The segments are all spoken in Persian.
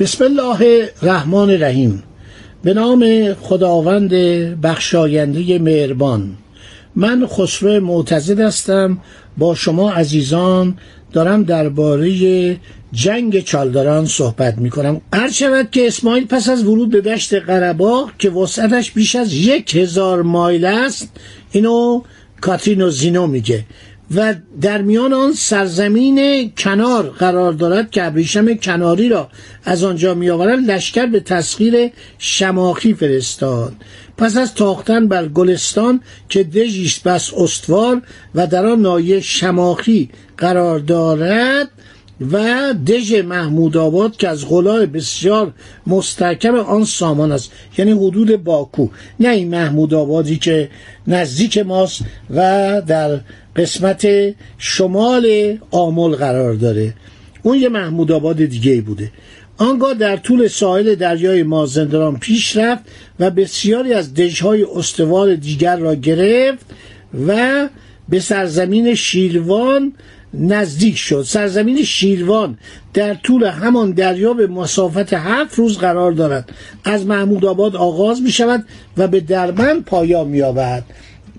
بسم الله الرحمن الرحیم. به نام خداوند بخشاینده مهربان. من خسرو معتزد هستم. با شما عزیزان دارم درباره جنگ چالداران صحبت می کنم هر شود که اسماعیل پس از ورود به دشت قرباق که وسعتش بیش از یک هزار مایل است اینو کاترین و زینو میگه. و در میان آن سرزمین کنار قرار دارد که ابریشم کناری را از آنجا می آورد لشکر به تسخیر شماخی فرستاد. پس از تاختن بر گلستان که دژیست بس استوار و در آن نایه شماخی قرار دارد و دژ محمود آباد که از غلای بسیار مستحکم آن سامان است یعنی حدود باکو. نه این محمود آبادی که نزدیک ماست و در قسمت شمال آمل قرار داره. اون یه محمود آباد دیگه بوده. آنگاه در طول ساحل دریای مازندران پیش رفت و بسیاری از دژهای استوار دیگر را گرفت و به سرزمین شیروان نزدیک شد. سرزمین شیروان در طول همان دریا به مسافت هفت روز قرار دارد. از محمود آباد آغاز می شود و به دربند پایان می یابد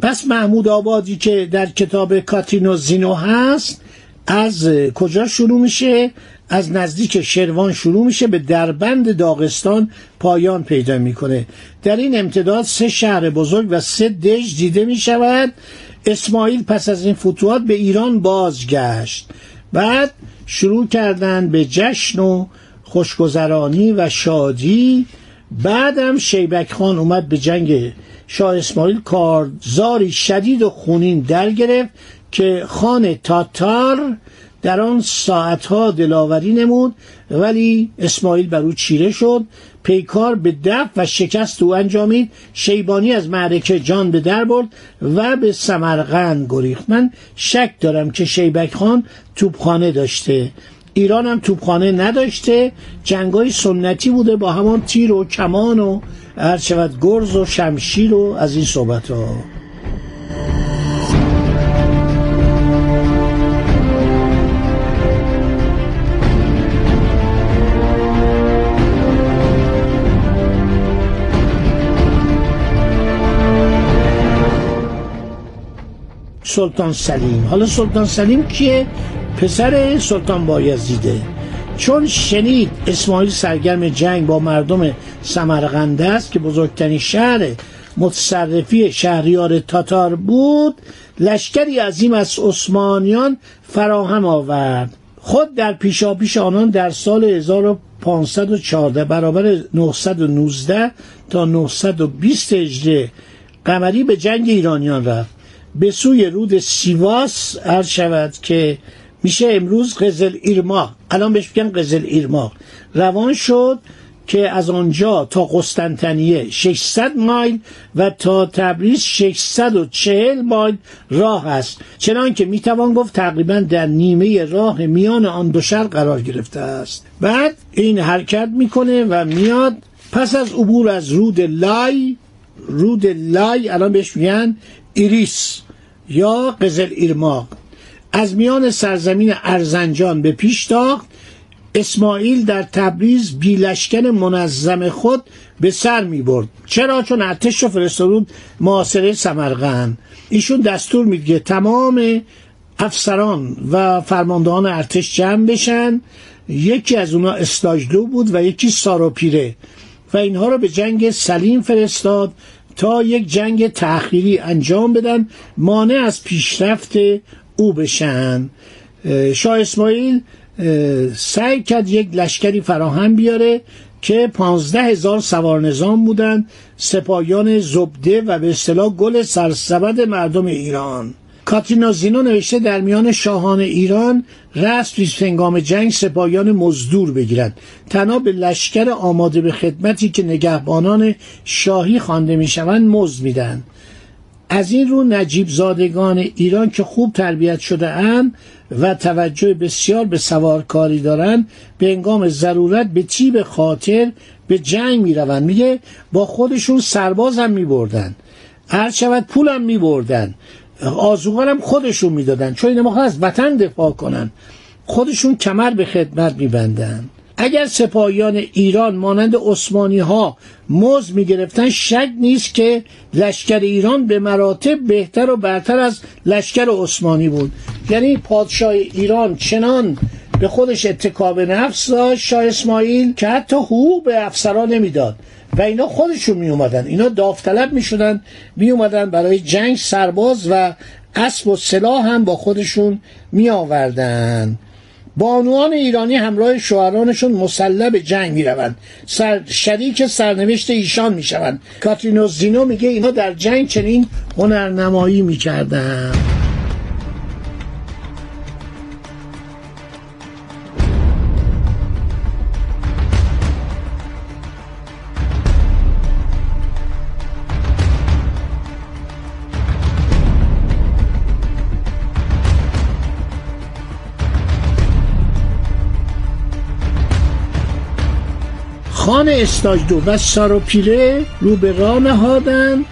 پس محمود آبادی که در کتاب کاتینو زینو هست از کجا شروع میشه؟ از نزدیک شروان شروع میشه به دربند داغستان پایان پیدا می‌کنه. در این امتداد سه شهر بزرگ و سه دژ دیده می‌شود. اسماعیل پس از این فتوحات به ایران بازگشت. بعد شروع کردن به جشن و خوشگذرانی و شادی. بعدم شیبک خان اومد به جنگ شاه اسماعیل کارزاری شدید و خونین در گرفت که خان تاتار در آن ساعتها دلاوری نمود ولی اسماعیل بر او چیره شد پیکار به دف و شکست او انجامید شیبانی از معرکه جان به در برد و به سمرقند گریخت. من شک دارم که شیبک خان توپخانه داشته. ایران هم توپخانه نداشته جنگای سنتی بوده با همان تیر و کمان و هر شود گرز و شمشیر و از این صحبت ها سلطان سلیم. حالا سلطان سلیم کیه؟ پسر سلطان بایزیده. چون شنید اسماعیل سرگرم جنگ با مردم سمرقنده است که بزرگترین شهر متصرفی شهریار تاتار بود لشکری عظیم از عثمانیان فراهم آورد. خود در پیشاپیش آنان در سال 1514 برابر 919 تا 920 هجری قمری به جنگ ایرانیان رفت. به سوی رود سیواس عرض شود که میشه امروز قزل ایرما الان بهش میگن قزل ایرما. روان شد که از آنجا تا قسطنطنیه 600 مایل و تا تبریز 640 مایل راه است. چنان که می‌توان گفت تقریبا در نیمه راه میان آن دو شهر قرار گرفته است. بعد این حرکت می‌کنه و میاد پس از عبور از رود لای رود لای الان بهش میگن ایریس یا قزل ایرماق از میان سرزمین ارزنجان به پیش تاخت اسماعیل در تبریز بی لشکر منظم خود به سر می برد. چرا؟ چون ارتش رو فرستاد محاصره سمرقند. ایشون دستور میده تمام افسران و فرماندهان ارتش جمع بشن. یکی از اونا استاجلو بود و یکی ساروپیره و اینها رو به جنگ سلیم فرستاد تا یک جنگ تأخیری انجام بدن مانع از پیشرفت او بشن. شاه اسماعیل سعی کرد یک لشکری فراهم بیاره که پانزده هزار سوار نظام بودند سپاهیان زبده و به اصطلاح گل سرسبد مردم ایران. کاتینازینو نوشته در میان شاهان ایران رست پیش هنگام جنگ سپاهیان مزدور بگیرند تنها به لشکر آماده به خدمتی که نگهبانان شاهی خوانده می‌شوند مزد میدن از این رو نجیب زادگان ایران که خوب تربیت شده اند و توجه بسیار به سوارکاری دارند به انگام ضرورت به تیب خاطر به جنگ می روند میگه با خودشون سرباز هم می بردن هر شود پول هم می بردن آزوغان هم خودشون می‌دادن. چون اینا از وطن دفاع کنن. خودشون کمر به خدمت میبندن. اگر سپاهیان ایران مانند عثمانی ها موز می گرفتن شک نیست که لشکر ایران به مراتب بهتر و برتر از لشکر عثمانی بود. یعنی پادشاه ایران چنان به خودش اتکا به نفس داشت شاه اسماعیل که حتی حقوق به افسران نمی‌داد. و اینا خودشون می اومدن اینا داوطلب می شدن می اومدن برای جنگ سرباز و اسب و سلاح هم با خودشون می آوردن بانوان ایرانی همراه شوهرانشون مسلح جنگ می روند سر شریک سرنوشت ایشان می شوند کاترینوزینو میگه اینا در جنگ چنین هنرنمایی می کردن. خان استاجدو و ساروپیره رو به راه نهادند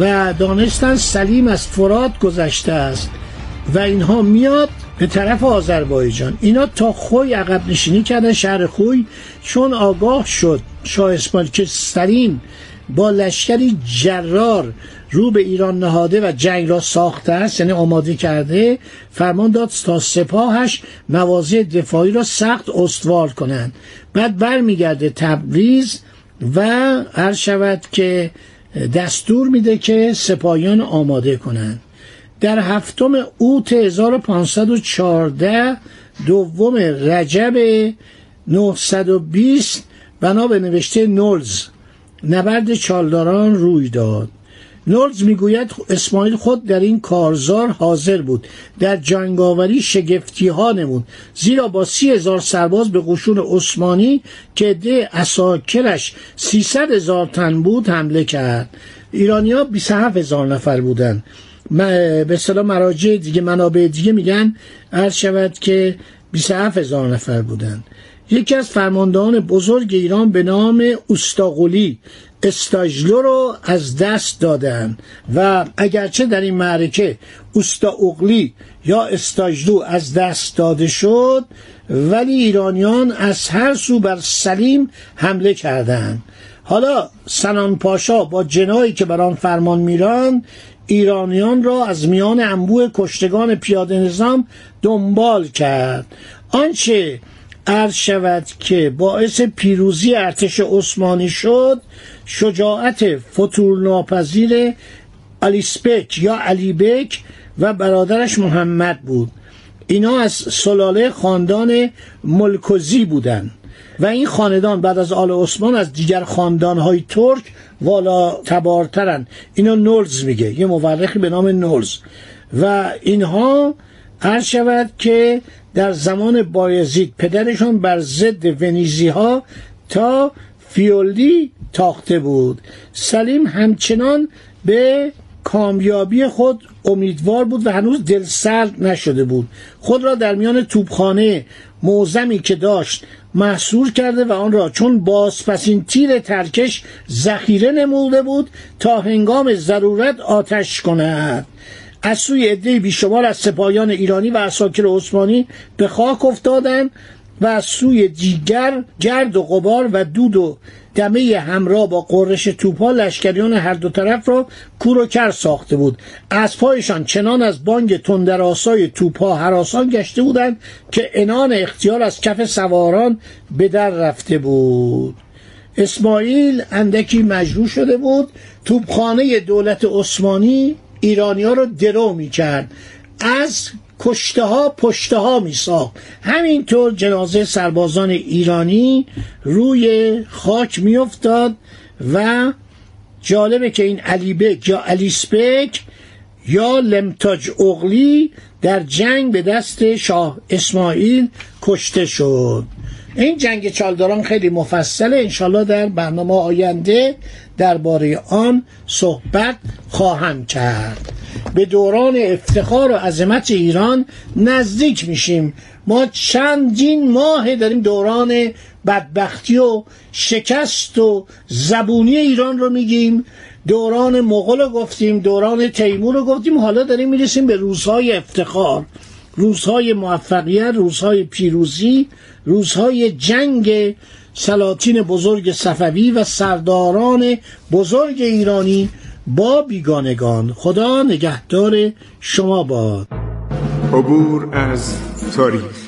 و دانستن سلیم از فرات گذشته است و اینها میاد به طرف آذربایجان. اینا تا خوی عقب نشینی کردن شهر خوی چون آگاه شد. شاه اسماعیل که سلیم با لشکری جرار رو به ایران نهاده و جنگ را ساخته است یعنی آماده کرده فرمان داد تا سپاهش مواضع دفاعی را سخت استوار کنند. بعد برمیگرده تبریز و هر شود که دستور میده که سپاهیان آماده کنند. در هفتم اوت 1514 دوم رجب 920 بنا به نوشته نولز نبرد چالداران روی داد. نولز می‌گوید اسماعیل خود در این کارزار حاضر بود. در جنگاوری شگفتی ها نمود زیرا با سی هزار سرباز به قشون عثمانی که ده اساکرش سیصد هزار تن بود حمله کرد. ایرانیا 27 هزار نفر بودند. به اصطلاح مراجع دیگه منابع دیگه میگن عرض شود که 27 هزار نفر بودند. یکی از فرماندهان بزرگ ایران به نام استاغولی استاجلو رو از دست دادن و اگرچه در این معرکه اوستاغلی یا استاجلو از دست داده شد ولی ایرانیان از هر سو بر سلیم حمله کردند حالا سنان پاشا با جنایی که بر آن فرمان میران ایرانیان را از میان انبوه کشتگان پیاده نظام دنبال کرد. آنچه عرض شود که باعث پیروزی ارتش عثمانی شد شجاعت فتور ناپذیر الیسبک یا علیبک و برادرش محمد بود. اینا از سلاله خاندان ملکوزی بودند و این خاندان بعد از آل عثمان از دیگر خاندانهای ترک والا تبارترن. اینو نولز میگه یه مورخی به نام نولز. و اینها هر شود که در زمان بایزید پدرشان بر ضد ونیزی ها تا فیولی تاخته بود. سلیم همچنان به کامیابی خود امیدوار بود و هنوز دلسرد نشده بود. خود را در میان توپخانه موزمی که داشت محصور کرده و آن را چون بازپسین تیر ترکش ذخیره نموده بود تا هنگام ضرورت آتش کند. از سوی عده بیشمار از سپاهیان ایرانی و اساکر عثمانی به خاک افتادند و از سوی دیگر گرد و غبار و دود و دمه همراه با قررش توپا لشکریان هر دو طرف را کور و کر ساخته بود. از پایشان چنان از بانگ تندراسای توپا حراسان گشته بودند که انان اختیار از کف سواران به در رفته بود. اسماعیل اندکی مجروح شده بود. توپخانه دولت عثمانی ایرانی ها رو درو می کرد از کشته ها پشته ها می ساخت همینطور جنازه سربازان ایرانی روی خاک می افتاد و جالبه که این علیبک یا علیسبک یا لمتاج اغلی در جنگ به دست شاه اسماعیل کشته شد. این جنگ چالداران خیلی مفصله. انشالله در برنامه آینده درباره آن صحبت خواهم کرد. به دوران افتخار و عظمت ایران نزدیک میشیم. ما چندین ماه داریم دوران بدبختی و شکست و زبونی ایران رو میگیم. دوران مغول رو گفتیم دوران تیمور رو گفتیم. حالا داریم می‌رسیم به روزهای افتخار. روزهای موفقیت روزهای پیروزی روزهای جنگ سلاطین بزرگ صفوی و سرداران بزرگ ایرانی با بیگانگان. خدا نگهدار شما باد. عبور از تاریخ.